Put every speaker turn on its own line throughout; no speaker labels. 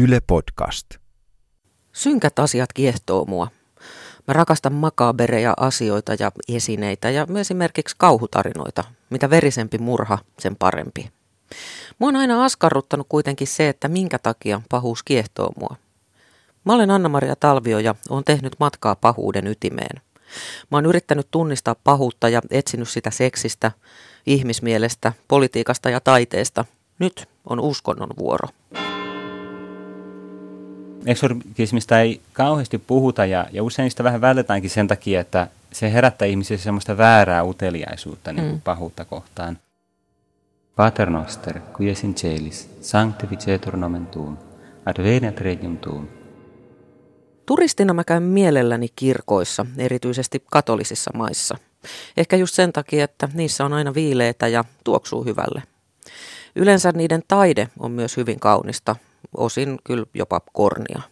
Yle Podcast.
Synkät asiat kiehtoo mua. Mä rakastan makaabereja asioita ja esineitä ja myös esimerkiksi kauhutarinoita. Mitä verisempi murha, sen parempi. Mua on aina askarruttanut kuitenkin se, että minkä takia pahuus kiehtoo mua. Mä olen Anna-Maria Talvio ja olen tehnyt matkaa pahuuden ytimeen. Mä oon yrittänyt tunnistaa pahuutta ja etsinyt sitä seksistä, ihmismielestä, politiikasta ja taiteesta. Nyt on uskonnon vuoro.
Eksorkismista ei kauheasti puhuta ja, ja usein sitä vähän vältetäänkin sen takia, että se herättää ihmisissä semmoista väärää uteliaisuutta niin mm. pahuutta kohtaan. Pater noster, qui es in celis, sanctificetur nomen tuum, adveniat regnum tuum.
Turistina mä käyn mielelläni kirkoissa, erityisesti katolisissa maissa. Ehkä just sen takia, että niissä on aina viileitä ja tuoksuu hyvälle. Yleensä niiden taide on myös hyvin kaunista, osin kyllä jopa kornia.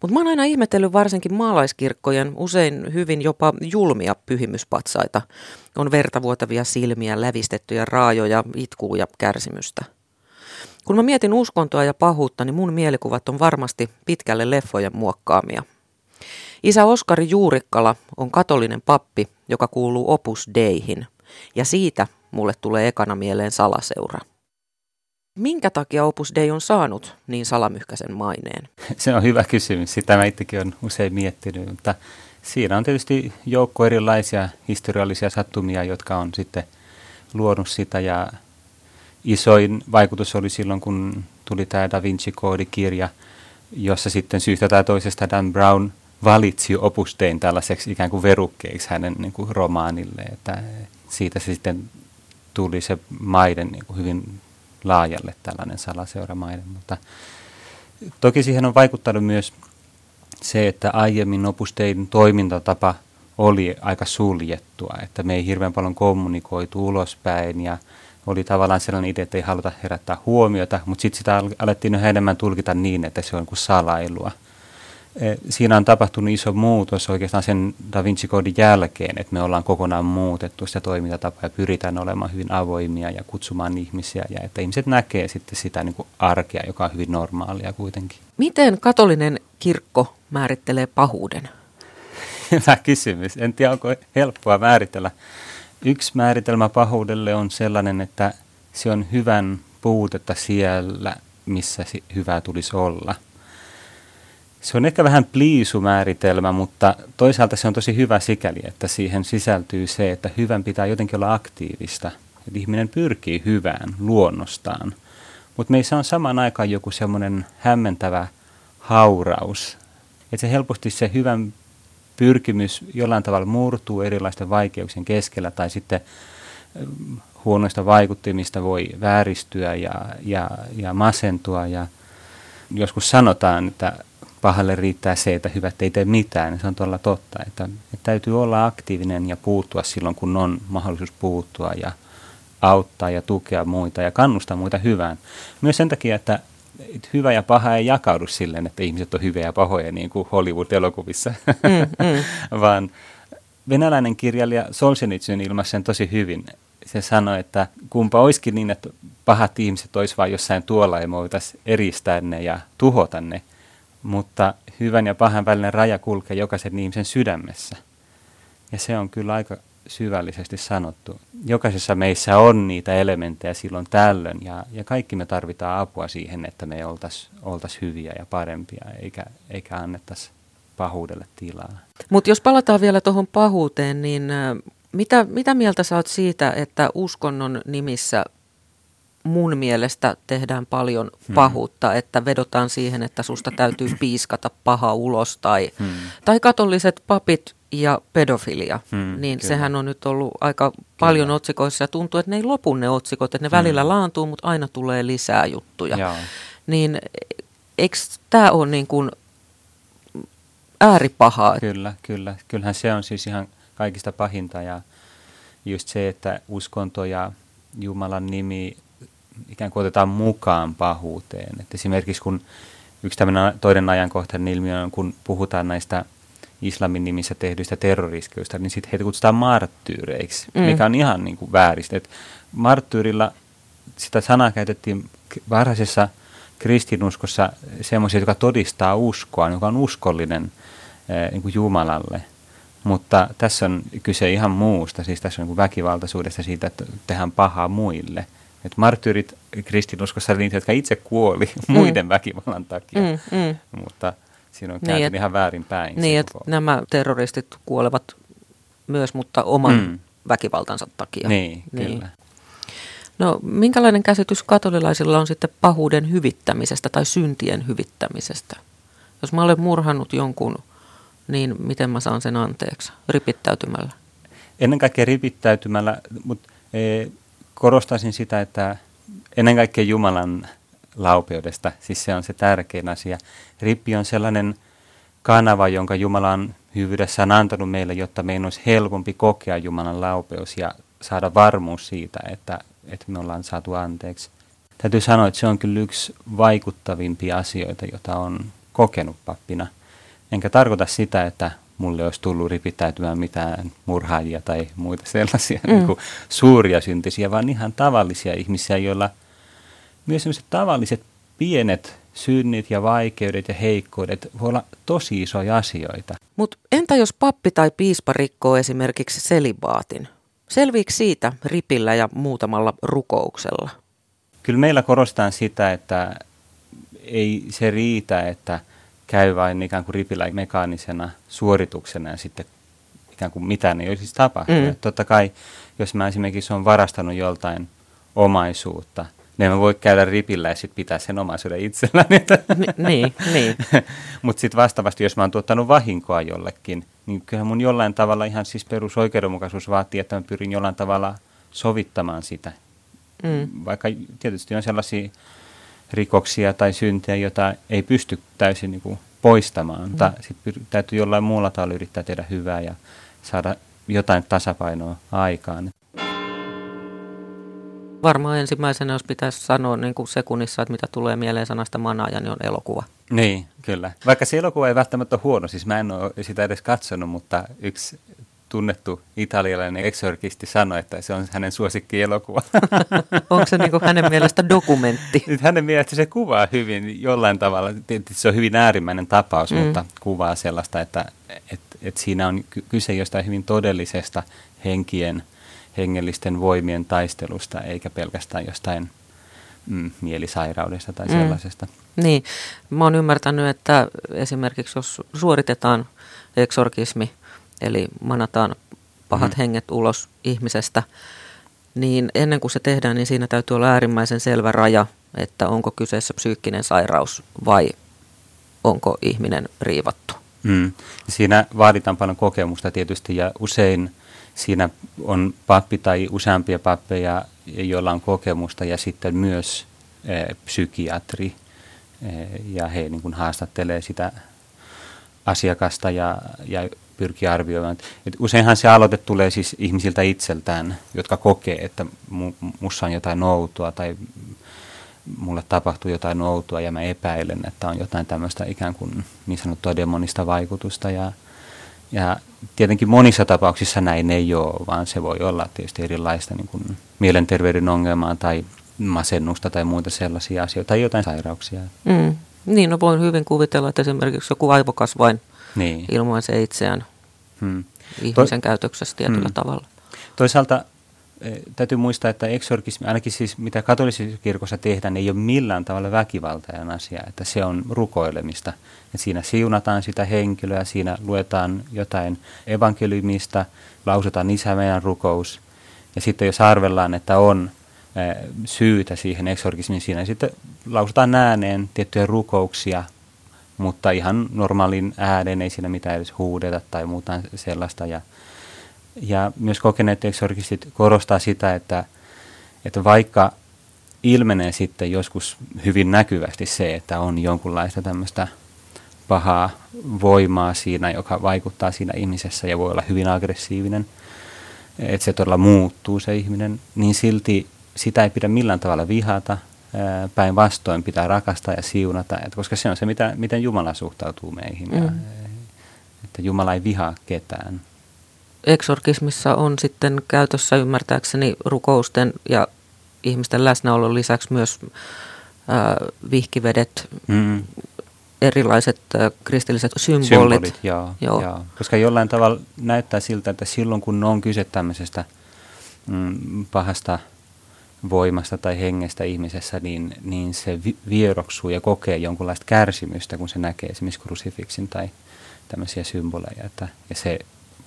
Mutta mä oon aina ihmetellyt varsinkin maalaiskirkkojen usein hyvin jopa julmia pyhimyspatsaita. On vertavuotavia silmiä, lävistettyjä raajoja, itkuu ja kärsimystä. Kun mä mietin uskontoa ja pahuutta, niin mun mielikuvat on varmasti pitkälle leffojen muokkaamia. Isä Oskari Juurikkala on katolinen pappi, joka kuuluu Opus Deihin, ja siitä mulle tulee ekana mieleen salaseura. Minkä takia Opus Dei on saanut niin salamyhkäisen maineen?
Se on hyvä kysymys. Sitä mä itsekin olen usein miettinyt, mutta siinä on tietysti joukko erilaisia historiallisia sattumia, jotka on sitten luonut sitä ja isoin vaikutus oli silloin, kun tuli tämä Da Vinci-koodikirja, jossa sitten syystä tai toisesta Dan Brown valitsi Opus Dein tällaiseksi ikään kuin verukkeeksi hänen niin kuin romaanille, että siitä se sitten tuli se maiden niin kuin hyvin laajalle tällainen salaseuramainen, mutta toki siihen on vaikuttanut myös se, että aiemmin Opus Dein toimintatapa oli aika suljettua, että me ei hirveän paljon kommunikoitu ulospäin ja oli tavallaan sellainen idea, että ei haluta herättää huomiota, mutta sitten sitä alettiin yhä enemmän tulkita niin, että se on kuin salailua. E, siinä on tapahtunut iso muutos oikeastaan sen Da Vinci-koodin jälkeen, että me ollaan kokonaan muutettu sitä toimintatapaa ja pyritään olemaan hyvin avoimia ja kutsumaan ihmisiä ja että ihmiset näkee sitten sitä niin kuin arkea, joka on hyvin normaalia kuitenkin.
Miten katolinen kirkko määrittelee pahuuden?
Hyvä kysymys. En tiedä, onko helppoa määritellä. Yksi määritelmä pahuudelle on sellainen, että se on hyvän puutetta siellä, missä hyvää tulisi olla – se on ehkä vähän pliisumääritelmä, mutta toisaalta se on tosi hyvä sikäli, että siihen sisältyy se, että hyvän pitää jotenkin olla aktiivista. Että ihminen pyrkii hyvään luonnostaan. Mutta meissä on saman aikaan joku semmoinen hämmentävä hauraus. Että se helposti se hyvän pyrkimys jollain tavalla murtuu erilaisten vaikeuksien keskellä tai sitten huonoista vaikuttimista voi vääristyä ja, ja, ja masentua. Ja joskus sanotaan, että pahalle riittää se, että hyvät ei tee mitään. Se on todella totta, että, että täytyy olla aktiivinen ja puuttua silloin, kun on mahdollisuus puuttua ja auttaa ja tukea muita ja kannustaa muita hyvään. Myös sen takia, että hyvä ja paha ei jakaudu silleen, että ihmiset on hyviä ja pahoja niin kuin Hollywood-elokuvissa, mm, mm. vaan venäläinen kirjailija Solzhenitsyn ilmaisi sen tosi hyvin. Se sanoi, että kumpa olisikin niin, että pahat ihmiset olisi vain jossain tuolla ja me voitaisiin eristää ne ja tuhota ne, mutta hyvän ja pahan välinen raja kulkee jokaisen ihmisen sydämessä. Ja se on kyllä aika syvällisesti sanottu. Jokaisessa meissä on niitä elementtejä silloin tällöin ja, ja kaikki me tarvitaan apua siihen, että me oltaisiin oltais hyviä ja parempia eikä, eikä annettaisi pahuudelle tilaa.
Mutta jos palataan vielä tuohon pahuuteen, niin mitä, mitä mieltä sä oot siitä, että uskonnon nimissä mun mielestä tehdään paljon hmm. pahuutta, hmm. että vedotaan siihen, että susta täytyy piiskata paha ulos tai, hmm. tai katolliset papit ja pedofilia, hmm, niin kyllä. sehän on nyt ollut aika kyllä. paljon otsikoissa ja tuntuu, että ne ei lopu ne otsikot, että ne hmm. välillä laantuu, mutta aina tulee lisää juttuja. Jaa. Niin eikö tämä ole niin kuin ääripahaa?
Kyllä, kyllä. Kyllähän se on siis ihan kaikista pahinta ja just se, että uskonto ja Jumalan nimi ikään kuin otetaan mukaan pahuuteen. Et esimerkiksi kun yksi tämmöinen toinen ajankohtainen ilmiö on, kun puhutaan näistä islamin nimissä tehdyistä terroriskeista, niin sitten heitä kutsutaan marttyyreiksi, mm. mikä on ihan niin kuin vääristä. Et marttyyrilla sitä sanaa käytettiin varhaisessa kristinuskossa semmoisia, jotka todistaa uskoa, joka on uskollinen niin kuin Jumalalle. Mutta tässä on kyse ihan muusta, siis tässä on niin väkivaltaisuudesta siitä, että tehdään pahaa muille. Et marttyyrit kristinuskossa oli niitä, jotka itse kuoli mm. muiden väkivallan takia, mm, mm. mutta siinä on kääntynyt niin, ihan väärin päin.
Niin, että nämä terroristit kuolevat myös, mutta oman mm. väkivaltansa takia.
Niin, niin, kyllä.
No minkälainen käsitys katolilaisilla on sitten pahuuden hyvittämisestä tai syntien hyvittämisestä? Jos mä olen murhannut jonkun, niin miten mä saan sen anteeksi? Ripittäytymällä?
Ennen kaikkea ripittäytymällä, mutta e, korostaisin sitä, että ennen kaikkea Jumalan laupeudesta, siis se on se tärkein asia. Rippi on sellainen kanava, jonka Jumala on antanut meille, jotta meidän olisi helpompi kokea Jumalan laupeus ja saada varmuus siitä, että että me ollaan saatu anteeksi. Täytyy sanoa, että se on kyllä yksi vaikuttavimpia asioita, jota on kokenut pappina. Enkä tarkoita sitä, että mulle olisi tullut ripittäytymään mitään murhaajia tai muita sellaisia mm. niin kuin suuria syntisiä, vaan ihan tavallisia ihmisiä, joilla myös sellaiset tavalliset pienet synnit ja vaikeudet ja heikkoudet voi olla tosi isoja asioita.
Mutta entä jos pappi tai piispa rikkoo esimerkiksi selibaatin? Selviikö siitä ripillä ja muutamalla rukouksella?
Kyllä meillä korostaa sitä, että ei se riitä, että käy vain ikään kuin ripillä mekaanisena suorituksena ja sitten ikään kuin mitään ei olisi tapahtunut. Mm. Totta kai, jos mä esimerkiksi olen varastanut joltain omaisuutta, niin mä voi käydä ripillä ja sitten pitää sen omaisuuden itselläni.
niin, niin.
Mutta sitten vastaavasti, jos mä oon tuottanut vahinkoa jollekin, niin kyllä mun jollain tavalla ihan siis perusoikeudenmukaisuus vaatii, että mä pyrin jollain tavalla sovittamaan sitä. Mm. Vaikka tietysti on sellaisia rikoksia tai syntejä, joita ei pysty täysin niin kuin poistamaan, mm. mutta sitten täytyy jollain muulla tavalla yrittää tehdä hyvää ja saada jotain tasapainoa aikaan.
Varmaan ensimmäisenä, jos pitäisi sanoa niin kuin sekunnissa, että mitä tulee mieleen sanasta manaaja, niin on elokuva.
Niin, kyllä. Vaikka se elokuva ei välttämättä ole huono, siis mä en ole sitä edes katsonut, mutta yksi tunnettu italialainen eksorkisti sanoi, että se on hänen suosikkielokuva.
Onko se niin hänen mielestä dokumentti?
Nyt hänen mielestä se kuvaa hyvin jollain tavalla, se on hyvin äärimmäinen tapaus, mm. mutta kuvaa sellaista, että et, et siinä on kyse jostain hyvin todellisesta henkien, hengellisten voimien taistelusta, eikä pelkästään jostain mm, mielisairaudesta tai mm. sellaisesta.
Niin, mä oon ymmärtänyt, että esimerkiksi jos suoritetaan eksorkismi, eli manataan pahat mm. henget ulos ihmisestä, niin ennen kuin se tehdään, niin siinä täytyy olla äärimmäisen selvä raja, että onko kyseessä psyykkinen sairaus vai onko ihminen riivattu.
Mm. Siinä vaaditaan paljon kokemusta tietysti ja usein siinä on pappi tai useampia pappeja, joilla on kokemusta ja sitten myös e, psykiatri Eh, ja he niin kuin haastattelee sitä asiakasta ja, ja pyrkii arvioimaan. Et useinhan se aloite tulee siis ihmisiltä itseltään, jotka kokee, että mu, mussa on jotain outoa tai mulle tapahtuu jotain outoa ja mä epäilen, että on jotain tämmöistä ikään kuin niin sanottua demonista vaikutusta. Ja, ja tietenkin monissa tapauksissa näin ei ole, vaan se voi olla tietysti erilaista niin kuin mielenterveyden ongelmaa tai masennusta tai muita sellaisia asioita tai jotain sairauksia.
Mm. Niin, no voin hyvin kuvitella, että esimerkiksi joku aivokasvain niin. ilmaisee itseään hmm. ihmisen to- käytöksessä tietyllä hmm. tavalla.
Toisaalta e, täytyy muistaa, että eksorkismi, ainakin siis mitä katolisessa kirkossa tehdään, ei ole millään tavalla väkivaltainen asia, että se on rukoilemista. että siinä siunataan sitä henkilöä, siinä luetaan jotain evankeliumista, lausutaan isä meidän rukous. Ja sitten jos arvellaan, että on syytä siihen eksorgismiin. Siinä sitten lausutaan ääneen tiettyjä rukouksia, mutta ihan normaalin äänen ei siinä mitään edes huudeta tai muuta sellaista. Ja, ja myös kokeneet eksorgistit korostaa sitä, että, että vaikka ilmenee sitten joskus hyvin näkyvästi se, että on jonkunlaista tämmöistä pahaa voimaa siinä, joka vaikuttaa siinä ihmisessä ja voi olla hyvin aggressiivinen, että se todella muuttuu se ihminen, niin silti sitä ei pidä millään tavalla vihata, päinvastoin pitää rakastaa ja siunata, että koska se on se, mitä, miten Jumala suhtautuu meihin, mm. ja, että Jumala ei vihaa ketään.
Eksorkismissa on sitten käytössä ymmärtääkseni rukousten ja ihmisten läsnäolon lisäksi myös vihkivedet, mm. erilaiset ää, kristilliset symbolit.
Symbolit, joo, joo. joo. Koska jollain tavalla näyttää siltä, että silloin kun on kyse tämmöisestä mm, pahasta voimasta tai hengestä ihmisessä, niin, niin se vieroksuu ja kokee jonkunlaista kärsimystä, kun se näkee esimerkiksi krusifiksin tai tämmöisiä symboleja. Että, ja se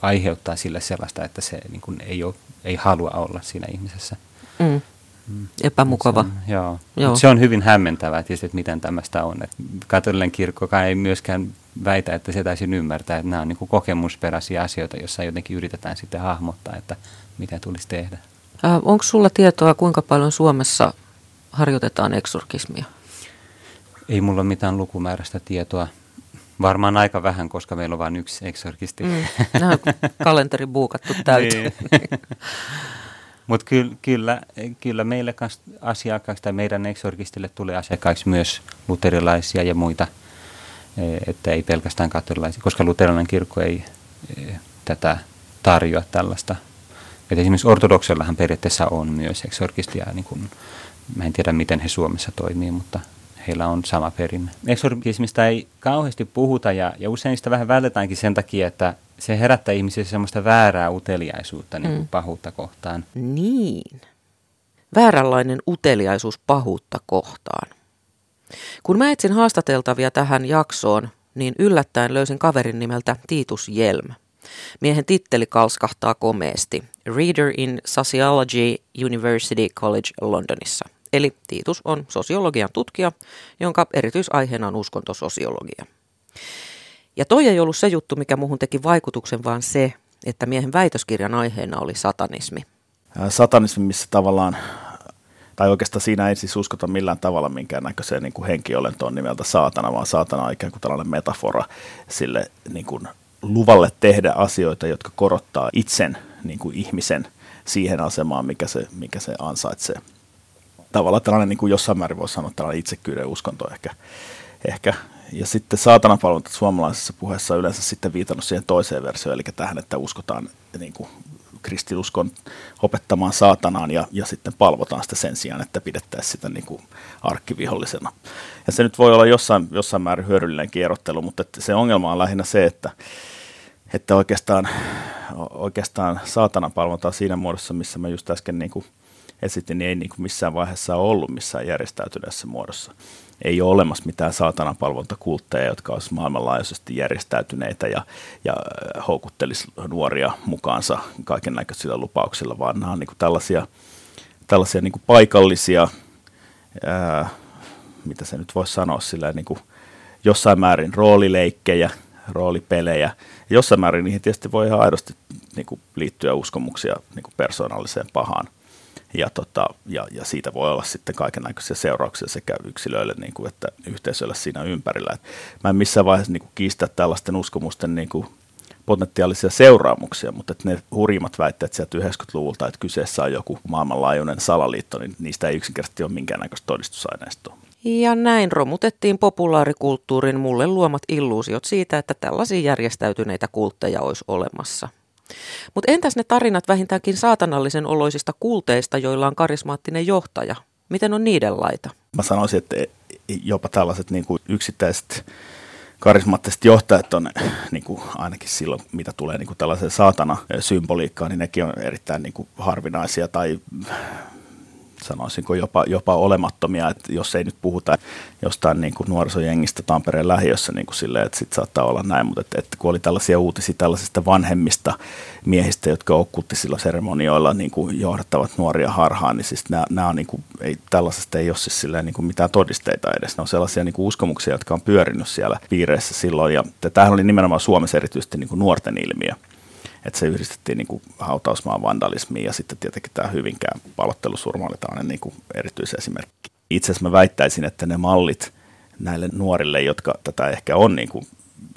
aiheuttaa sille sellaista, että se niin kuin ei, ole, ei halua olla siinä ihmisessä.
Mm. Mm. Epämukava.
Se on, joo. joo. se on hyvin hämmentävää tietysti, että miten tämmöistä on. Et katolinen kirkkokaan ei myöskään väitä, että se täysin ymmärtää, että nämä on niin kuin kokemusperäisiä asioita, joissa jotenkin yritetään sitten hahmottaa, että mitä tulisi tehdä.
Onko sulla tietoa, kuinka paljon Suomessa harjoitetaan eksorkismia?
Ei mulla mitään lukumääräistä tietoa. Varmaan aika vähän, koska meillä on vain yksi eksorkisti. Mm,
kalenteri buukattu täyteen. niin.
Mutta kyllä, kyllä, kyllä meille asiakkaaksi tai meidän eksorkistille tulee asiakkaiksi myös luterilaisia ja muita, e, että ei pelkästään katolilaisia, koska luterilainen kirkko ei e, tätä tarjoa tällaista. Et esimerkiksi ortodoksellahan periaatteessa on myös eksorkistia, niin kun, mä en tiedä miten he Suomessa toimii, mutta heillä on sama perinne. Eksorkismista ei kauheasti puhuta ja, ja usein sitä vähän vältetäänkin sen takia, että se herättää ihmisissä semmoista väärää uteliaisuutta niin kuin mm. pahuutta kohtaan.
Niin. Vääränlainen uteliaisuus pahuutta kohtaan. Kun mä etsin haastateltavia tähän jaksoon, niin yllättäen löysin kaverin nimeltä Titus Jelm. Miehen titteli kalskahtaa komeesti. Reader in Sociology University College Londonissa. Eli Titus on sosiologian tutkija, jonka erityisaiheena on uskontososiologia. Ja toi ei ollut se juttu, mikä muhun teki vaikutuksen, vaan se, että miehen väitöskirjan aiheena oli satanismi.
Satanismi, missä tavallaan, tai oikeastaan siinä ei siis uskota millään tavalla minkäännäköiseen niin kuin henkiolentoon nimeltä saatana, vaan saatana on ikään kuin tällainen metafora sille niin kuin luvalle tehdä asioita, jotka korottaa itsen niin kuin ihmisen siihen asemaan, mikä se, mikä se ansaitsee. Tavallaan tällainen niin kuin jossain määrin voisi sanoa tällainen itsekyyden uskonto ehkä, ehkä ja sitten saatanapalvelut suomalaisessa puheessa on yleensä sitten viitannut siihen toiseen versioon, eli tähän, että uskotaan niin kuin kristinuskon opettamaan saatanaan ja, ja sitten palvotaan sitä sen sijaan, että pidettäisiin sitä niin kuin arkkivihollisena. Ja se nyt voi olla jossain, jossain määrin hyödyllinen kierrottelu, mutta se ongelma on lähinnä se, että, että oikeastaan, oikeastaan saatanan palvotaan siinä muodossa, missä mä just äsken niin kuin esitin, niin ei niin kuin missään vaiheessa ole ollut missään järjestäytyneessä muodossa ei ole olemassa mitään saatananpalvontakultteja, jotka olisivat maailmanlaajuisesti järjestäytyneitä ja, ja houkuttelisi nuoria mukaansa kaiken näköisillä lupauksilla, vaan nämä on niin kuin tällaisia, tällaisia niin kuin paikallisia, ää, mitä se nyt voisi sanoa, sillä niin kuin jossain määrin roolileikkejä, roolipelejä. Ja jossain määrin niihin tietysti voi ihan aidosti niin kuin liittyä uskomuksia niin kuin persoonalliseen pahaan – ja, tota, ja, ja siitä voi olla sitten kaikenlaisia seurauksia sekä yksilöille niin kuin, että yhteisölle siinä ympärillä. Et mä en missään vaiheessa niin kuin, kiistä tällaisten uskomusten niin kuin, potentiaalisia seuraamuksia, mutta että ne hurjimmat väitteet sieltä 90-luvulta, että kyseessä on joku maailmanlaajuinen salaliitto, niin niistä ei yksinkertaisesti ole minkäännäköistä todistusaineistoa.
Ja näin romutettiin populaarikulttuurin mulle luomat illuusiot siitä, että tällaisia järjestäytyneitä kultteja olisi olemassa. Mutta entäs ne tarinat vähintäänkin saatanallisen oloisista kulteista, joilla on karismaattinen johtaja? Miten on niiden laita?
Mä sanoisin, että jopa tällaiset niin kuin yksittäiset karismaattiset johtajat on niin kuin ainakin silloin, mitä tulee niin kuin tällaiseen saatana-symboliikkaan, niin nekin on erittäin niin kuin harvinaisia tai sanoisinko jopa, jopa olemattomia, että jos ei nyt puhuta jostain niin kuin nuorisojengistä Tampereen lähiössä niin kuin silleen, että sitten saattaa olla näin, mutta että, että kun oli tällaisia uutisia tällaisista vanhemmista miehistä, jotka okkulttisilla seremonioilla niin kuin johdattavat nuoria harhaan, niin siis nämä, nämä on niin kuin, ei, tällaisesta ei ole siis silleen niin kuin mitään todisteita edes. Ne on sellaisia niin kuin uskomuksia, jotka on pyörinyt siellä piireissä silloin, ja tämähän oli nimenomaan Suomessa erityisesti niin kuin nuorten ilmiö että se yhdistettiin niin kuin hautausmaan vandalismiin ja sitten tietenkin tämä Hyvinkään palottelusurma oli tällainen niin kuin erityisesimerkki. Itse asiassa mä väittäisin, että ne mallit näille nuorille, jotka tätä ehkä on niin kuin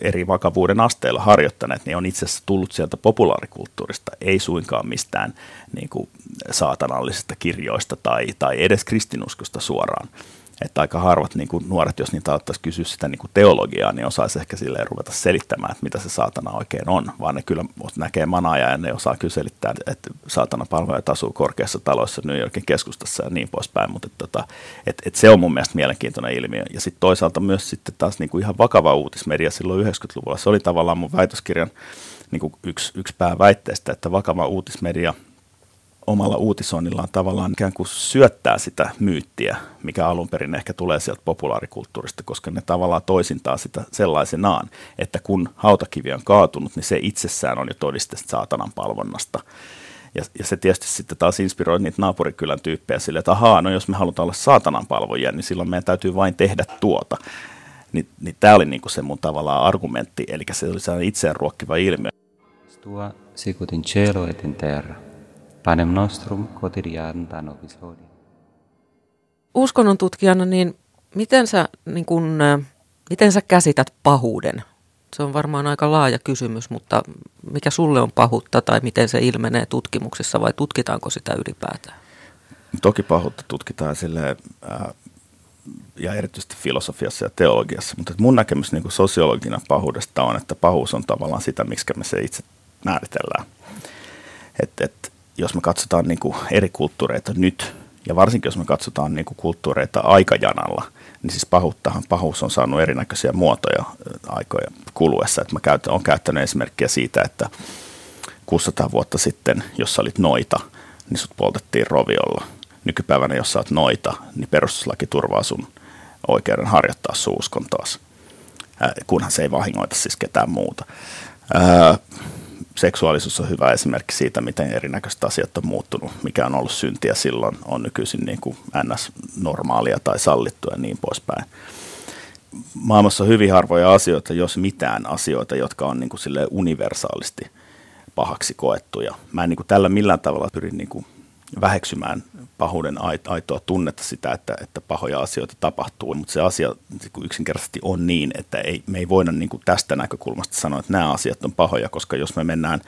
eri vakavuuden asteilla harjoittaneet, niin on itse asiassa tullut sieltä populaarikulttuurista, ei suinkaan mistään niin kuin saatanallisista kirjoista tai, tai edes kristinuskosta suoraan. Että aika harvat niin kuin nuoret, jos niitä alettaisiin kysyä sitä niin kuin teologiaa, niin osaisi ehkä silleen ruveta selittämään, että mitä se saatana oikein on, vaan ne kyllä näkee manaa ja ne osaa kyllä selittää, että saatana palvelut asuu korkeassa taloissa New Yorkin keskustassa ja niin poispäin, mutta että, tota, että, että se on mun mielestä mielenkiintoinen ilmiö. Ja sitten toisaalta myös sitten taas niin kuin ihan vakava uutismedia silloin 90-luvulla, se oli tavallaan mun väitöskirjan niin kuin yksi, yksi pääväitteestä, että vakava uutismedia – omalla uutisoinnillaan tavallaan ikään kuin syöttää sitä myyttiä, mikä alun perin ehkä tulee sieltä populaarikulttuurista, koska ne tavallaan toisintaa sitä sellaisenaan, että kun hautakivi on kaatunut, niin se itsessään on jo todiste saatanan palvonnasta. Ja, ja se tietysti sitten taas inspiroi niitä naapurikylän tyyppejä sille, että ahaa, no jos me halutaan olla saatanan palvojia, niin silloin meidän täytyy vain tehdä tuota. Ni, niin tämä oli niinku se mun tavallaan argumentti, eli se oli sellainen itseään ruokkiva ilmiö.
Stua sicutin cielo et terra panem nostrum quotidianum nobis
Uskonnon tutkijana, niin miten sä, niin kun, miten sä käsität pahuuden? Se on varmaan aika laaja kysymys, mutta mikä sulle on pahuutta tai miten se ilmenee tutkimuksessa vai tutkitaanko sitä ylipäätään?
Toki pahuutta tutkitaan sille ja erityisesti filosofiassa ja teologiassa, mutta mun näkemys niin kuin sosiologina pahuudesta on, että pahuus on tavallaan sitä, miksi me se itse määritellään. Et, et, jos me katsotaan niin kuin eri kulttuureita nyt, ja varsinkin jos me katsotaan niin kuin kulttuureita aikajanalla, niin siis pahuuttahan pahuus on saanut erinäköisiä muotoja aikoja kuluessa. Että mä käytän, olen käyttänyt esimerkkiä siitä, että 600 vuotta sitten, jos sä olit noita, niin sut poltettiin roviolla. Nykypäivänä, jos sä oot noita, niin perustuslaki turvaa sun oikeuden harjoittaa sun uskontoas, kunhan se ei vahingoita siis ketään muuta seksuaalisuus on hyvä esimerkki siitä, miten erinäköiset asiat on muuttunut. Mikä on ollut syntiä silloin, on nykyisin niin kuin NS-normaalia tai sallittua ja niin poispäin. Maailmassa on hyvin harvoja asioita, jos mitään asioita, jotka on niin kuin universaalisti pahaksi koettuja. Mä en niin kuin tällä millään tavalla pyri niin kuin väheksymään pahuuden aitoa tunnetta sitä, että, että pahoja asioita tapahtuu, mutta se asia niin yksinkertaisesti on niin, että ei, me ei voida niin kuin tästä näkökulmasta sanoa, että nämä asiat on pahoja, koska jos me mennään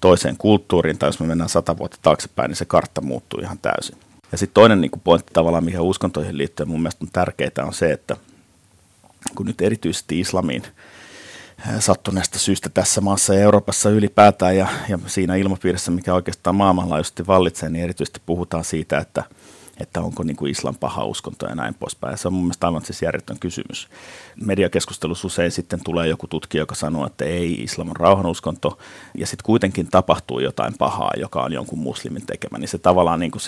toiseen kulttuuriin tai jos me mennään sata vuotta taaksepäin, niin se kartta muuttuu ihan täysin. Ja sitten toinen niin kuin pointti tavallaan, mihin uskontoihin liittyen mun mielestä on tärkeää, on se, että kun nyt erityisesti islamiin – sattuneesta syystä tässä maassa ja Euroopassa ylipäätään ja, ja siinä ilmapiirissä, mikä oikeastaan maailmanlaajuisesti vallitsee, niin erityisesti puhutaan siitä, että – että onko niin kuin islam paha uskonto ja näin poispäin. Se on mun mielestä aivan siis järjetön kysymys. Mediakeskustelussa usein sitten tulee joku tutkija, joka sanoo, että ei, islam on rauhanuskonto, ja sitten kuitenkin tapahtuu jotain pahaa, joka on jonkun muslimin tekemä, niin se tavallaan niin kuin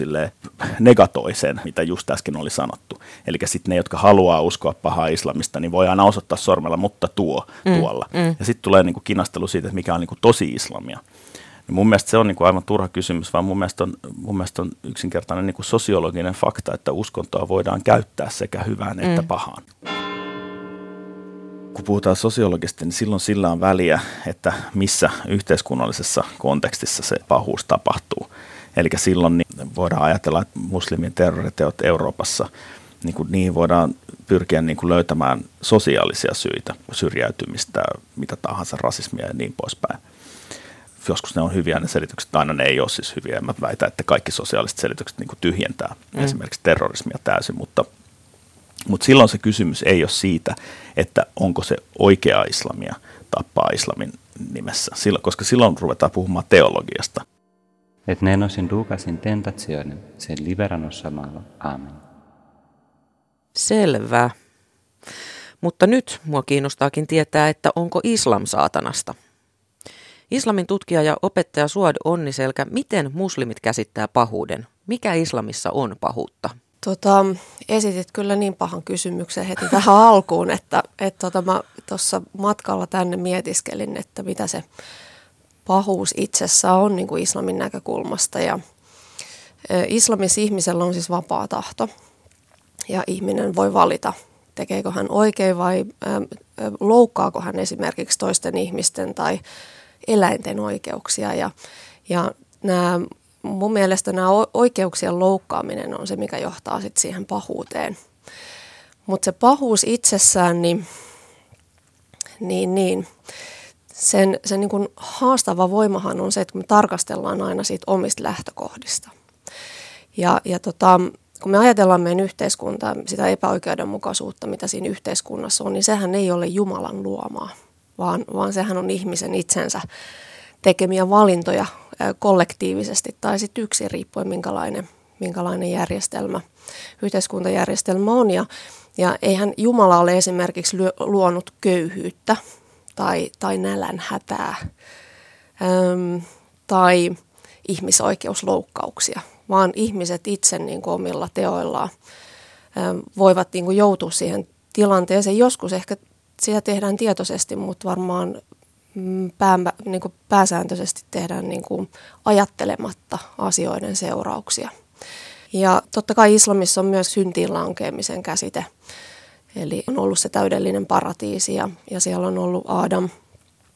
negatoi sen, mitä just äsken oli sanottu. Eli sitten ne, jotka haluaa uskoa pahaa islamista, niin voi aina osoittaa sormella, mutta tuo mm, tuolla. Mm. Ja sitten tulee niin kuin kinastelu siitä, että mikä on niin kuin tosi islamia. Niin mun mielestä se on niin kuin aivan turha kysymys, vaan mun mielestä on, mun mielestä on yksinkertainen niin kuin sosiologinen fakta, että uskontoa voidaan käyttää sekä hyvään mm. että pahaan. Kun puhutaan sosiologisesti, niin silloin sillä on väliä, että missä yhteiskunnallisessa kontekstissa se pahuus tapahtuu. Eli silloin niin voidaan ajatella, että muslimin terroriteot Euroopassa, niin kuin niihin voidaan pyrkiä niin kuin löytämään sosiaalisia syitä, syrjäytymistä, mitä tahansa, rasismia ja niin poispäin joskus ne on hyviä ne selitykset, aina ne ei ole siis hyviä. Mä väitän, että kaikki sosiaaliset selitykset niin tyhjentää mm. esimerkiksi terrorismia täysin, mutta, mutta silloin se kysymys ei ole siitä, että onko se oikea islamia tappaa islamin nimessä, silloin, koska silloin ruvetaan puhumaan teologiasta.
Et ne sin ducasin tentationem, sen liberanos samalla. Amen.
Selvä. Mutta nyt mua kiinnostaakin tietää, että onko islam saatanasta. Islamin tutkija ja opettaja Suad Onniselkä, miten muslimit käsittää pahuuden? Mikä islamissa on pahuutta?
Tota, esitit kyllä niin pahan kysymyksen heti tähän alkuun, että et tota, mä tuossa matkalla tänne mietiskelin, että mitä se pahuus itsessä on niin kuin islamin näkökulmasta. Ja, e, islamissa ihmisellä on siis vapaa tahto ja ihminen voi valita, tekeekö hän oikein vai ä, loukkaako hän esimerkiksi toisten ihmisten tai eläinten oikeuksia ja, ja nämä, mun mielestä nämä oikeuksien loukkaaminen on se, mikä johtaa sit siihen pahuuteen. Mutta se pahuus itsessään, niin, niin, niin sen, sen niin kuin haastava voimahan on se, että me tarkastellaan aina siitä omista lähtökohdista. Ja, ja tota, kun me ajatellaan meidän yhteiskuntaa, sitä epäoikeudenmukaisuutta, mitä siinä yhteiskunnassa on, niin sehän ei ole Jumalan luomaa, vaan, vaan sehän on ihmisen itsensä tekemiä valintoja kollektiivisesti tai sitten yksin riippuen minkälainen, minkälainen järjestelmä, yhteiskuntajärjestelmä on. Ja, ja eihän Jumala ole esimerkiksi luonut köyhyyttä tai, tai nälän hätää äm, tai ihmisoikeusloukkauksia, vaan ihmiset itse niin kuin omilla teoillaan äm, voivat niin kuin joutua siihen tilanteeseen. Joskus ehkä sitä tehdään tietoisesti, mutta varmaan mm, pää, niin kuin pääsääntöisesti tehdään niin kuin ajattelematta asioiden seurauksia. Ja totta kai islamissa on myös syntiin lankeamisen käsite. Eli on ollut se täydellinen paratiisi ja, ja siellä on ollut Adam.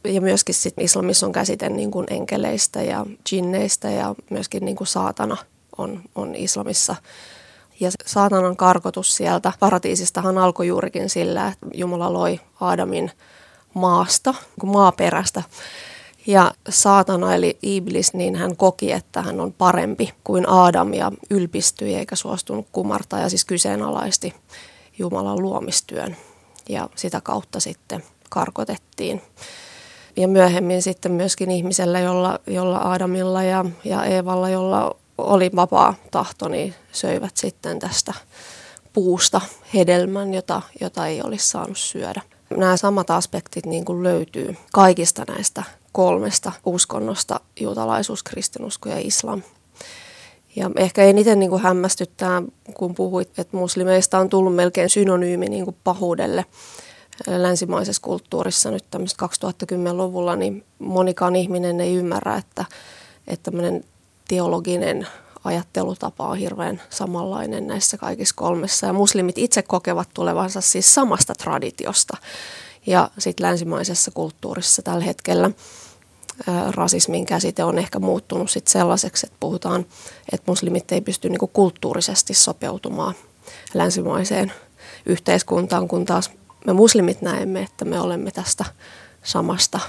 Ja myöskin sit islamissa on käsite niin kuin enkeleistä ja jinneistä ja myöskin niin kuin saatana on, on islamissa. Ja saatanan karkotus sieltä paratiisistahan alkoi juurikin sillä, että Jumala loi Adamin maasta, maaperästä. Ja saatana eli Iblis, niin hän koki, että hän on parempi kuin Adam ja ylpistyi eikä suostunut kumartaa ja siis kyseenalaisti Jumalan luomistyön. Ja sitä kautta sitten karkotettiin. Ja myöhemmin sitten myöskin ihmisellä, jolla, jolla Adamilla ja, ja Eevalla, jolla oli vapaa tahto, niin söivät sitten tästä puusta hedelmän, jota, jota ei olisi saanut syödä. Nämä samat aspektit niin kuin löytyy kaikista näistä kolmesta uskonnosta, juutalaisuus, kristinusko ja islam. Ja ehkä eniten niin kuin hämmästyttää, kun puhuit, että muslimeista on tullut melkein synonyymi niin kuin pahuudelle länsimaisessa kulttuurissa nyt 2010-luvulla, niin monikaan ihminen ei ymmärrä, että, että tämmöinen teologinen ajattelutapa on hirveän samanlainen näissä kaikissa kolmessa. Ja muslimit itse kokevat tulevansa siis samasta traditiosta. Ja sitten länsimaisessa kulttuurissa tällä hetkellä rasismin käsite on ehkä muuttunut sit sellaiseksi, että puhutaan, että muslimit ei pysty niinku kulttuurisesti sopeutumaan länsimaiseen yhteiskuntaan, kun taas me muslimit näemme, että me olemme tästä samasta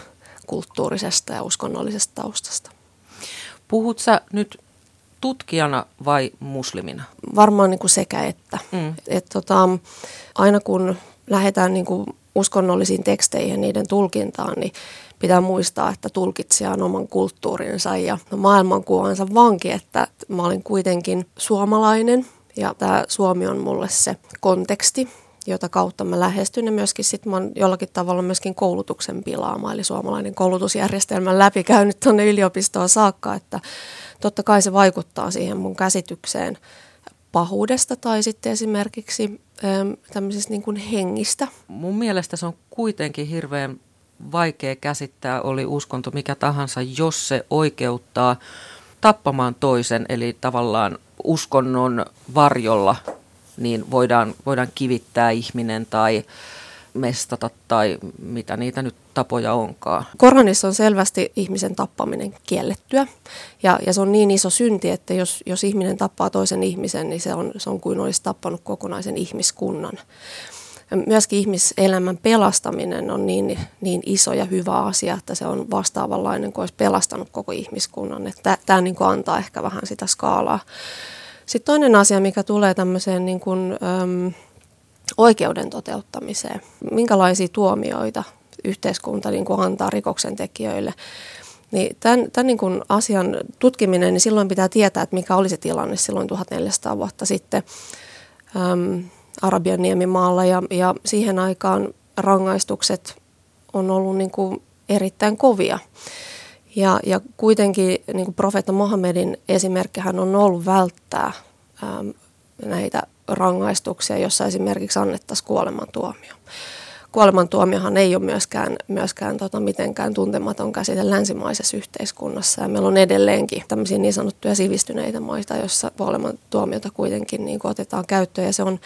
kulttuurisesta ja uskonnollisesta taustasta.
Puhut sä nyt tutkijana vai muslimina?
Varmaan niin kuin sekä että. Mm. Et tota, aina kun lähdetään niin kuin uskonnollisiin teksteihin ja niiden tulkintaan, niin pitää muistaa, että tulkitsija on oman kulttuurinsa ja maailmankuvansa vanki, että mä olin kuitenkin suomalainen ja tämä Suomi on mulle se konteksti, jota kautta mä lähestyn ja myöskin sit mä oon jollakin tavalla myöskin koulutuksen pilaama, eli suomalainen koulutusjärjestelmän läpikäynyt tuonne yliopistoon saakka, että totta kai se vaikuttaa siihen mun käsitykseen pahuudesta tai sitten esimerkiksi tämmöisestä niin kuin hengistä.
Mun mielestä se on kuitenkin hirveän vaikea käsittää, oli uskonto mikä tahansa, jos se oikeuttaa tappamaan toisen, eli tavallaan uskonnon varjolla, niin voidaan, voidaan kivittää ihminen tai mestata tai mitä niitä nyt tapoja onkaan.
Koranissa on selvästi ihmisen tappaminen kiellettyä ja, ja se on niin iso synti, että jos, jos ihminen tappaa toisen ihmisen, niin se on, se on kuin olisi tappanut kokonaisen ihmiskunnan. Myöskin ihmiselämän pelastaminen on niin, niin iso ja hyvä asia, että se on vastaavanlainen kuin olisi pelastanut koko ihmiskunnan. Tämä niin antaa ehkä vähän sitä skaalaa. Sitten toinen asia, mikä tulee tämmöiseen niin kuin, äm, oikeuden toteuttamiseen. Minkälaisia tuomioita yhteiskunta niin kuin antaa rikoksen tekijöille. Niin tämän, tämän niin kuin asian tutkiminen, niin silloin pitää tietää, että mikä oli se tilanne silloin 1400 vuotta sitten äm, Arabian niemimaalla. Ja, ja siihen aikaan rangaistukset on ollut niin kuin erittäin kovia. Ja, ja kuitenkin niin kuin profeetta Mohammedin esimerkkihän on ollut välttää äm, näitä rangaistuksia, jossa esimerkiksi annettaisiin kuolemantuomio. Kuolemantuomiohan ei ole myöskään, myöskään tota, mitenkään tuntematon käsite länsimaisessa yhteiskunnassa. Ja meillä on edelleenkin tämmöisiä niin sanottuja sivistyneitä maita, joissa kuolemantuomiota kuitenkin niin kuin otetaan käyttöön. Ja se on,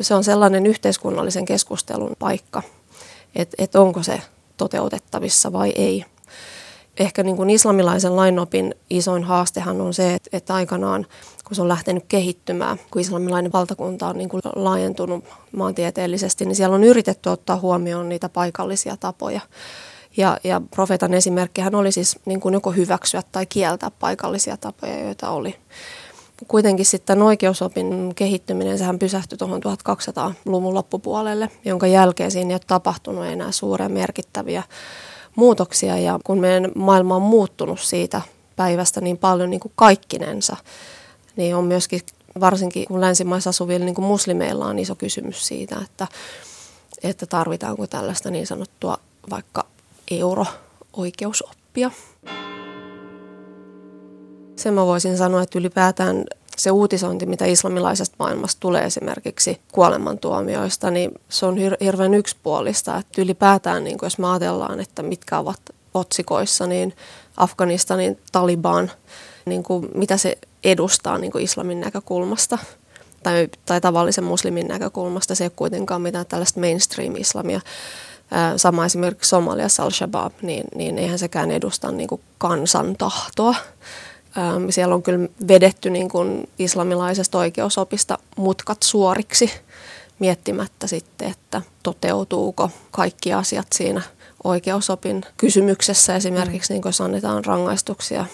se on sellainen yhteiskunnallisen keskustelun paikka, että et onko se toteutettavissa vai ei ehkä niin kuin islamilaisen lainopin isoin haastehan on se, että, että aikanaan kun se on lähtenyt kehittymään, kun islamilainen valtakunta on niin kuin laajentunut maantieteellisesti, niin siellä on yritetty ottaa huomioon niitä paikallisia tapoja. Ja, ja profeetan esimerkkihän oli siis niin kuin joko hyväksyä tai kieltää paikallisia tapoja, joita oli. kuitenkin sitten oikeusopin kehittyminen, sehän pysähtyi tuohon 1200-luvun loppupuolelle, jonka jälkeen siinä ei ole tapahtunut enää suuria merkittäviä muutoksia. Ja kun meidän maailma on muuttunut siitä päivästä niin paljon niin kuin kaikkinensa, niin on myöskin varsinkin kun länsimaissa asuvilla niin kuin muslimeilla on iso kysymys siitä, että, että tarvitaanko tällaista niin sanottua vaikka euro-oikeusoppia. Sen mä voisin sanoa, että ylipäätään se uutisointi, mitä islamilaisesta maailmasta tulee esimerkiksi kuolemantuomioista, niin se on hir- hirveän yksipuolista. Että ylipäätään, niin jos me ajatellaan, että mitkä ovat otsikoissa, niin Afganistanin Taliban, niin kuin mitä se edustaa niin kuin islamin näkökulmasta tai, tai tavallisen muslimin näkökulmasta. Se ei ole kuitenkaan mitään tällaista mainstream-islamia. Sama esimerkiksi Somaliassa al-Shabaab, niin, niin eihän sekään edusta niin kuin kansan tahtoa. Siellä on kyllä vedetty niin kuin islamilaisesta oikeusopista mutkat suoriksi miettimättä sitten, että toteutuuko kaikki asiat siinä oikeusopin kysymyksessä. Esimerkiksi niin jos annetaan rangaistuksia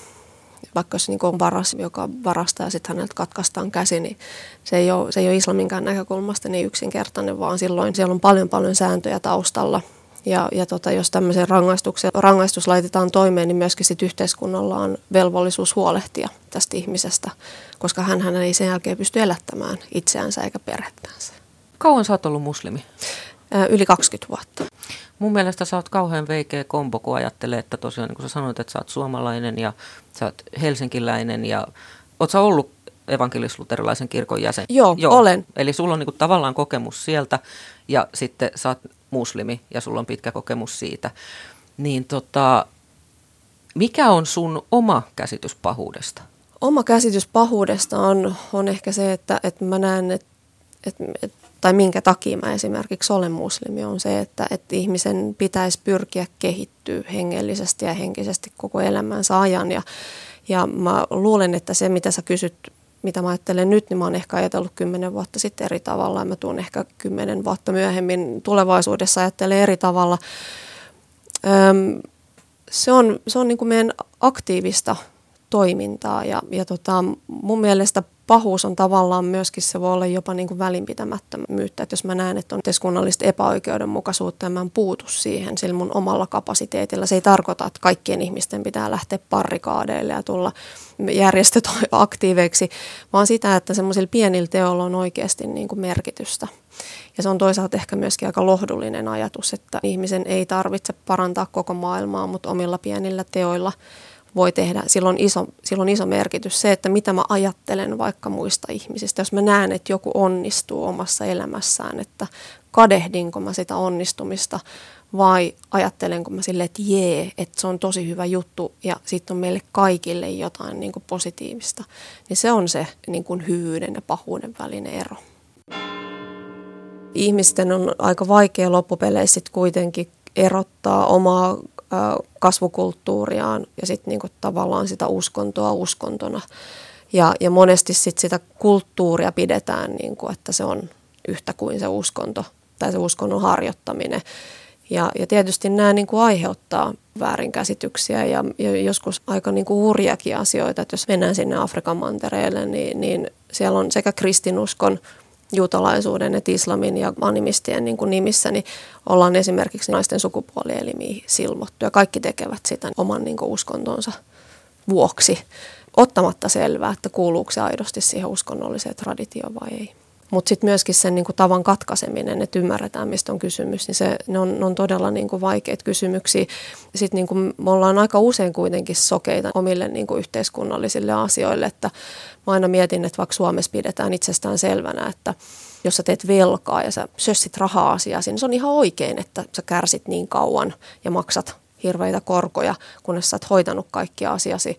vaikka jos niin on varas, joka varastaa ja sitten häneltä katkaistaan käsi, niin se ei, ole, se ei ole islaminkään näkökulmasta niin yksinkertainen, vaan silloin siellä on paljon paljon sääntöjä taustalla. Ja, ja tota, jos tämmöisen rangaistuksen, rangaistus laitetaan toimeen, niin myöskin sit yhteiskunnalla on velvollisuus huolehtia tästä ihmisestä, koska hän, hän ei sen jälkeen pysty elättämään itseänsä eikä perhettänsä.
Kauan sä oot ollut muslimi?
Yli 20 vuotta.
Mun mielestä sä oot kauhean veikeä kombo, kun ajattelee, että tosiaan niin kuin sä sanoit, että sä oot suomalainen ja sä oot helsinkiläinen ja oot sä ollut evankelis-luterilaisen kirkon jäsen?
Joo, Joo. olen.
Eli sulla on niin kuin tavallaan kokemus sieltä ja sitten sä oot muslimi ja sulla on pitkä kokemus siitä. Niin tota, mikä on sun oma käsitys pahuudesta?
Oma käsitys pahuudesta on, on ehkä se, että, että mä näen, että, että, tai minkä takia mä esimerkiksi olen muslimi, on se, että, että ihmisen pitäisi pyrkiä kehittyä hengellisesti ja henkisesti koko elämänsä ajan. Ja, ja mä luulen, että se, mitä sä kysyt, mitä mä ajattelen nyt, niin mä oon ehkä ajatellut kymmenen vuotta sitten eri tavalla. Mä tuun ehkä kymmenen vuotta myöhemmin tulevaisuudessa ajattelen eri tavalla. Öm, se on, se on niin kuin meidän aktiivista toimintaa ja, ja tota, mun mielestä pahuus on tavallaan myöskin, se voi olla jopa niin kuin välinpitämättömyyttä, että jos mä näen, että on yhteiskunnallista epäoikeudenmukaisuutta ja mä en puutu siihen sillä mun omalla kapasiteetilla, se ei tarkoita, että kaikkien ihmisten pitää lähteä parrikaadeille ja tulla järjestöt aktiiveiksi, vaan sitä, että semmoisilla pienillä teoilla on oikeasti niin kuin merkitystä. Ja se on toisaalta ehkä myöskin aika lohdullinen ajatus, että ihmisen ei tarvitse parantaa koko maailmaa, mutta omilla pienillä teoilla – voi tehdä, sillä on, iso, sillä on iso merkitys se, että mitä mä ajattelen vaikka muista ihmisistä. Jos mä näen, että joku onnistuu omassa elämässään, että kadehdinko mä sitä onnistumista vai ajattelenko mä sille, että jee, että se on tosi hyvä juttu ja sitten on meille kaikille jotain niin kuin positiivista. Niin se on se niin kuin hyvyyden ja pahuuden välinen ero. Ihmisten on aika vaikea loppupeleissä kuitenkin erottaa omaa kasvukulttuuriaan ja sitten niinku tavallaan sitä uskontoa uskontona. Ja, ja monesti sit sitä kulttuuria pidetään, niinku, että se on yhtä kuin se uskonto tai se uskonnon harjoittaminen. Ja, ja tietysti nämä niin kuin aiheuttaa väärinkäsityksiä ja, ja joskus aika niin kuin hurjakin asioita, että jos mennään sinne Afrikan mantereelle, niin, niin siellä on sekä kristinuskon juutalaisuuden että islamin ja animistien niin kuin nimissä, niin ollaan esimerkiksi naisten sukupuolielimiä silvottu ja kaikki tekevät sitä oman niin kuin uskontonsa vuoksi ottamatta selvää, että kuuluuko se aidosti siihen uskonnolliseen traditioon vai ei. Mutta sitten myöskin sen niinku tavan katkaiseminen, että ymmärretään, mistä on kysymys, niin se, ne, on, ne on todella niinku vaikeita kysymyksiä. Sitten niinku me ollaan aika usein kuitenkin sokeita omille niinku yhteiskunnallisille asioille, että mä aina mietin, että vaikka Suomessa pidetään itsestään selvänä, että jos sä teet velkaa ja sä sössit rahaa asiasi, niin se on ihan oikein, että sä kärsit niin kauan ja maksat hirveitä korkoja, kunnes sä oot hoitanut kaikki asiasi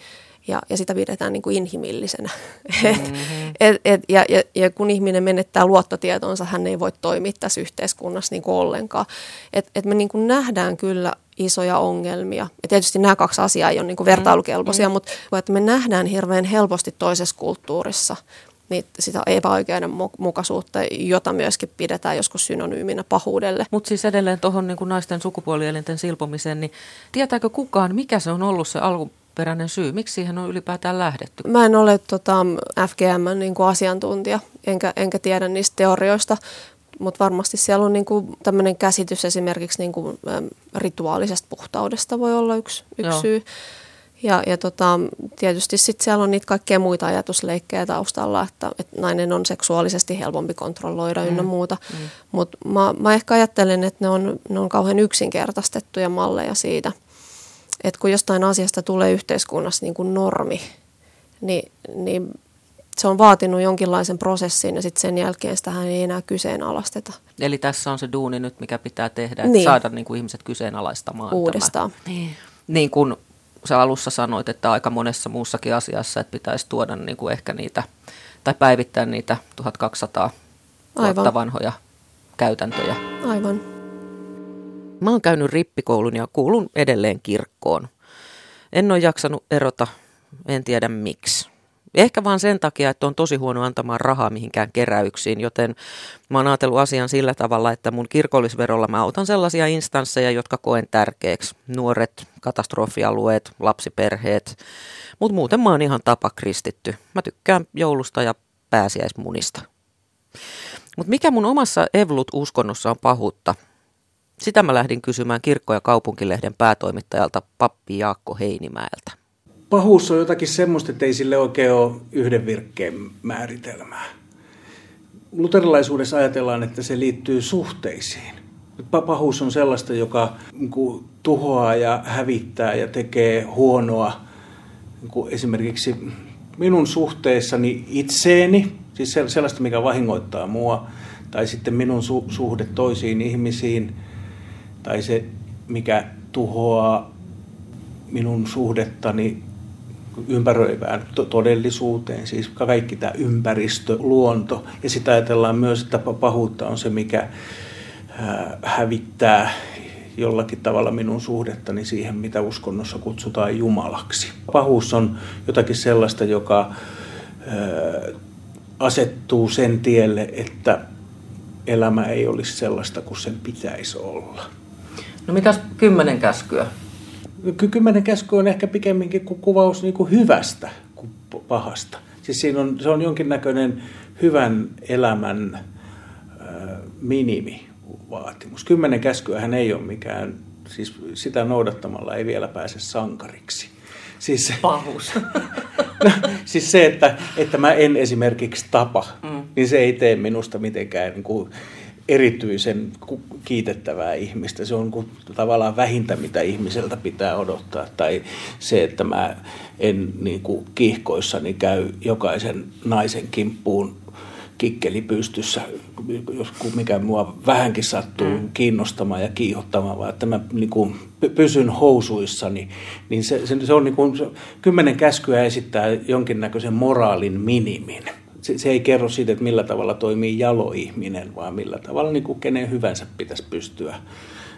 ja, ja sitä pidetään niin kuin inhimillisenä. Mm-hmm. et, et, ja, ja, ja kun ihminen menettää luottotietonsa, hän ei voi toimia tässä yhteiskunnassa niin kuin ollenkaan. Et, et me niin kuin nähdään kyllä isoja ongelmia. Ja tietysti nämä kaksi asiaa ei ole niin kuin vertailukelpoisia, mm-hmm. mutta että me nähdään hirveän helposti toisessa kulttuurissa niin sitä epäoikeudenmukaisuutta, jota myöskin pidetään joskus synonyyminä pahuudelle.
Mutta siis edelleen tuohon niin naisten sukupuolielinten silpomiseen, niin tietääkö kukaan, mikä se on ollut se alku, alkuperäinen syy? Miksi siihen on ylipäätään lähdetty?
Mä en ole tota, FGM niin kuin asiantuntija, enkä, enkä tiedä niistä teorioista, mutta varmasti siellä on niinku tämmöinen käsitys esimerkiksi niinku, äm, rituaalisesta puhtaudesta voi olla yksi, yksi syy. Ja, ja tota, tietysti sitten siellä on niitä kaikkea muita ajatusleikkejä taustalla, että, että nainen on seksuaalisesti helpompi kontrolloida mm. ynnä muuta. Mm. Mutta mä, mä ehkä ajattelen, että ne on, ne on kauhean yksinkertaistettuja malleja siitä, että kun jostain asiasta tulee yhteiskunnassa niin kuin normi, niin, niin se on vaatinut jonkinlaisen prosessin ja sitten sen jälkeen sitä ei enää kyseenalaisteta.
Eli tässä on se duuni nyt, mikä pitää tehdä, että niin. saada niin kuin ihmiset kyseenalaistamaan.
Uudestaan.
Tämä. Niin. niin kuin sä alussa sanoit, että aika monessa muussakin asiassa, että pitäisi tuoda niin kuin ehkä niitä, tai päivittää niitä 1200 Aivan. vanhoja käytäntöjä.
Aivan.
Mä oon käynyt rippikoulun ja kuulun edelleen kirkkoon. En ole jaksanut erota, en tiedä miksi. Ehkä vaan sen takia, että on tosi huono antamaan rahaa mihinkään keräyksiin, joten mä oon ajatellut asian sillä tavalla, että mun kirkollisverolla mä autan sellaisia instansseja, jotka koen tärkeäksi. Nuoret, katastrofialueet, lapsiperheet, mutta muuten mä oon ihan tapa kristitty. Mä tykkään joulusta ja pääsiäismunista. Mutta mikä mun omassa Evlut-uskonnossa on pahuutta? Sitä mä lähdin kysymään kirkko- ja kaupunkilehden päätoimittajalta pappi Jaakko Heinimäeltä
pahuus on jotakin semmoista, että ei sille oikein ole yhden virkkeen määritelmää. Luterilaisuudessa ajatellaan, että se liittyy suhteisiin. Pahuus on sellaista, joka niin tuhoaa ja hävittää ja tekee huonoa niin esimerkiksi minun suhteessani itseeni, siis sellaista, mikä vahingoittaa mua, tai sitten minun su- suhde toisiin ihmisiin, tai se, mikä tuhoaa minun suhdettani ympäröivään todellisuuteen, siis kaikki tämä ympäristö, luonto. Ja sitä ajatellaan myös, että pahuutta on se, mikä hävittää jollakin tavalla minun suhdettani siihen, mitä uskonnossa kutsutaan Jumalaksi. Pahuus on jotakin sellaista, joka asettuu sen tielle, että elämä ei olisi sellaista kuin sen pitäisi olla.
No mitäs kymmenen käskyä?
Kymmenen käsky on ehkä pikemminkin kuvaus niin kuin hyvästä kuin pahasta. Siis siinä on, se on jonkinnäköinen hyvän elämän äh, minimivaatimus. Kymmenen käskyähän ei ole mikään, siis sitä noudattamalla ei vielä pääse sankariksi.
Siis, Pahus.
no, siis se, että, että mä en esimerkiksi tapa, mm. niin se ei tee minusta mitenkään niin kuin, erityisen kiitettävää ihmistä. Se on tavallaan vähintä, mitä ihmiseltä pitää odottaa. Tai se, että mä en niin kuin kiihkoissani käy jokaisen naisen kimppuun kikkeli pystyssä, jos mikä mua vähänkin sattuu mm. kiinnostamaan ja kiihottamaan, vaan että mä niin kuin pysyn housuissani, niin se, se, se on niin kuin, kymmenen käskyä esittää jonkinnäköisen moraalin minimin se, se ei kerro siitä, että millä tavalla toimii jaloihminen, vaan millä tavalla niin kuin kenen hyvänsä pitäisi pystyä,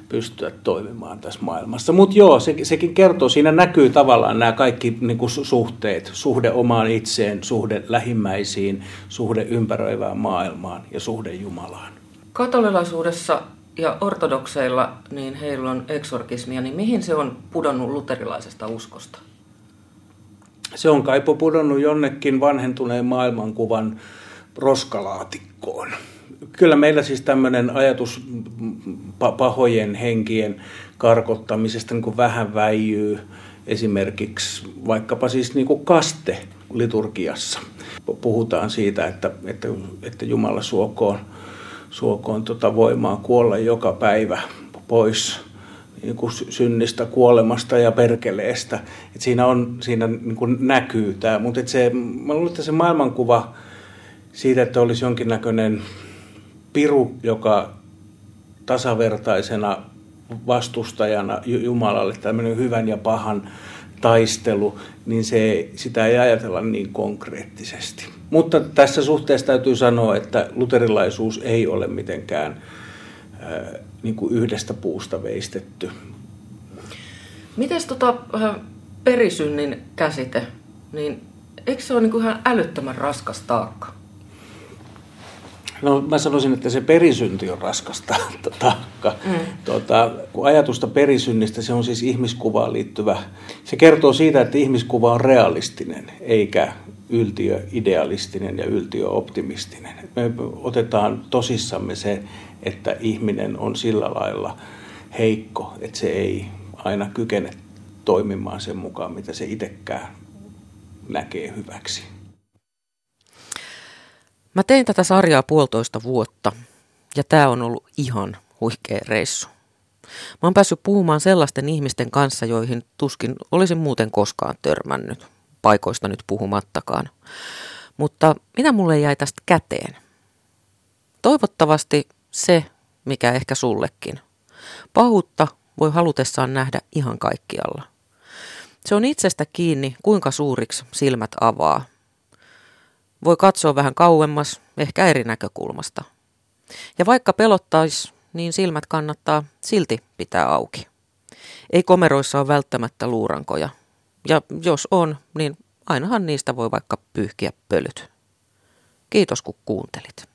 pystyä toimimaan tässä maailmassa. Mutta joo, se, sekin kertoo, siinä näkyy tavallaan nämä kaikki niin kuin suhteet, suhde omaan itseen, suhde lähimmäisiin, suhde ympäröivään maailmaan ja suhde Jumalaan.
Katolilaisuudessa ja ortodokseilla, niin heillä on eksorkismia, niin mihin se on pudonnut luterilaisesta uskosta?
Se on kaipo pudonnut jonnekin vanhentuneen maailmankuvan roskalaatikkoon. Kyllä meillä siis tämmöinen ajatus pahojen henkien karkottamisesta niin kuin vähän väijyy esimerkiksi vaikkapa siis niin kuin kaste liturgiassa. Puhutaan siitä, että, että, että Jumala suokoon, suokoon tota voimaa kuolla joka päivä pois kuin synnistä, kuolemasta ja perkeleestä. Et siinä, on, siinä niin kuin näkyy tämä, mutta se, mä luulen, että se maailmankuva siitä, että olisi jonkinnäköinen piru, joka tasavertaisena vastustajana Jumalalle, tämmöinen hyvän ja pahan taistelu, niin se, sitä ei ajatella niin konkreettisesti. Mutta tässä suhteessa täytyy sanoa, että luterilaisuus ei ole mitenkään niin kuin yhdestä puusta veistetty.
Miten tota, perisynnin käsite, niin eikö se ole niin kuin ihan älyttömän raskas taakka?
No mä sanoisin, että se perisynti on raskasta taakka. Mm. Tuota, kun ajatusta perisynnistä, se on siis ihmiskuvaan liittyvä. Se kertoo siitä, että ihmiskuva on realistinen, eikä yltiöidealistinen ja yltiöoptimistinen. Me otetaan tosissamme se, että ihminen on sillä lailla heikko, että se ei aina kykene toimimaan sen mukaan, mitä se itsekään näkee hyväksi.
Mä tein tätä sarjaa puolitoista vuotta ja tämä on ollut ihan huikea reissu. Mä oon päässyt puhumaan sellaisten ihmisten kanssa, joihin tuskin olisin muuten koskaan törmännyt, paikoista nyt puhumattakaan. Mutta mitä mulle jäi tästä käteen? Toivottavasti se, mikä ehkä sullekin. Pahuutta voi halutessaan nähdä ihan kaikkialla. Se on itsestä kiinni, kuinka suuriksi silmät avaa voi katsoa vähän kauemmas, ehkä eri näkökulmasta. Ja vaikka pelottaisi, niin silmät kannattaa silti pitää auki. Ei komeroissa ole välttämättä luurankoja. Ja jos on, niin ainahan niistä voi vaikka pyyhkiä pölyt. Kiitos kun kuuntelit.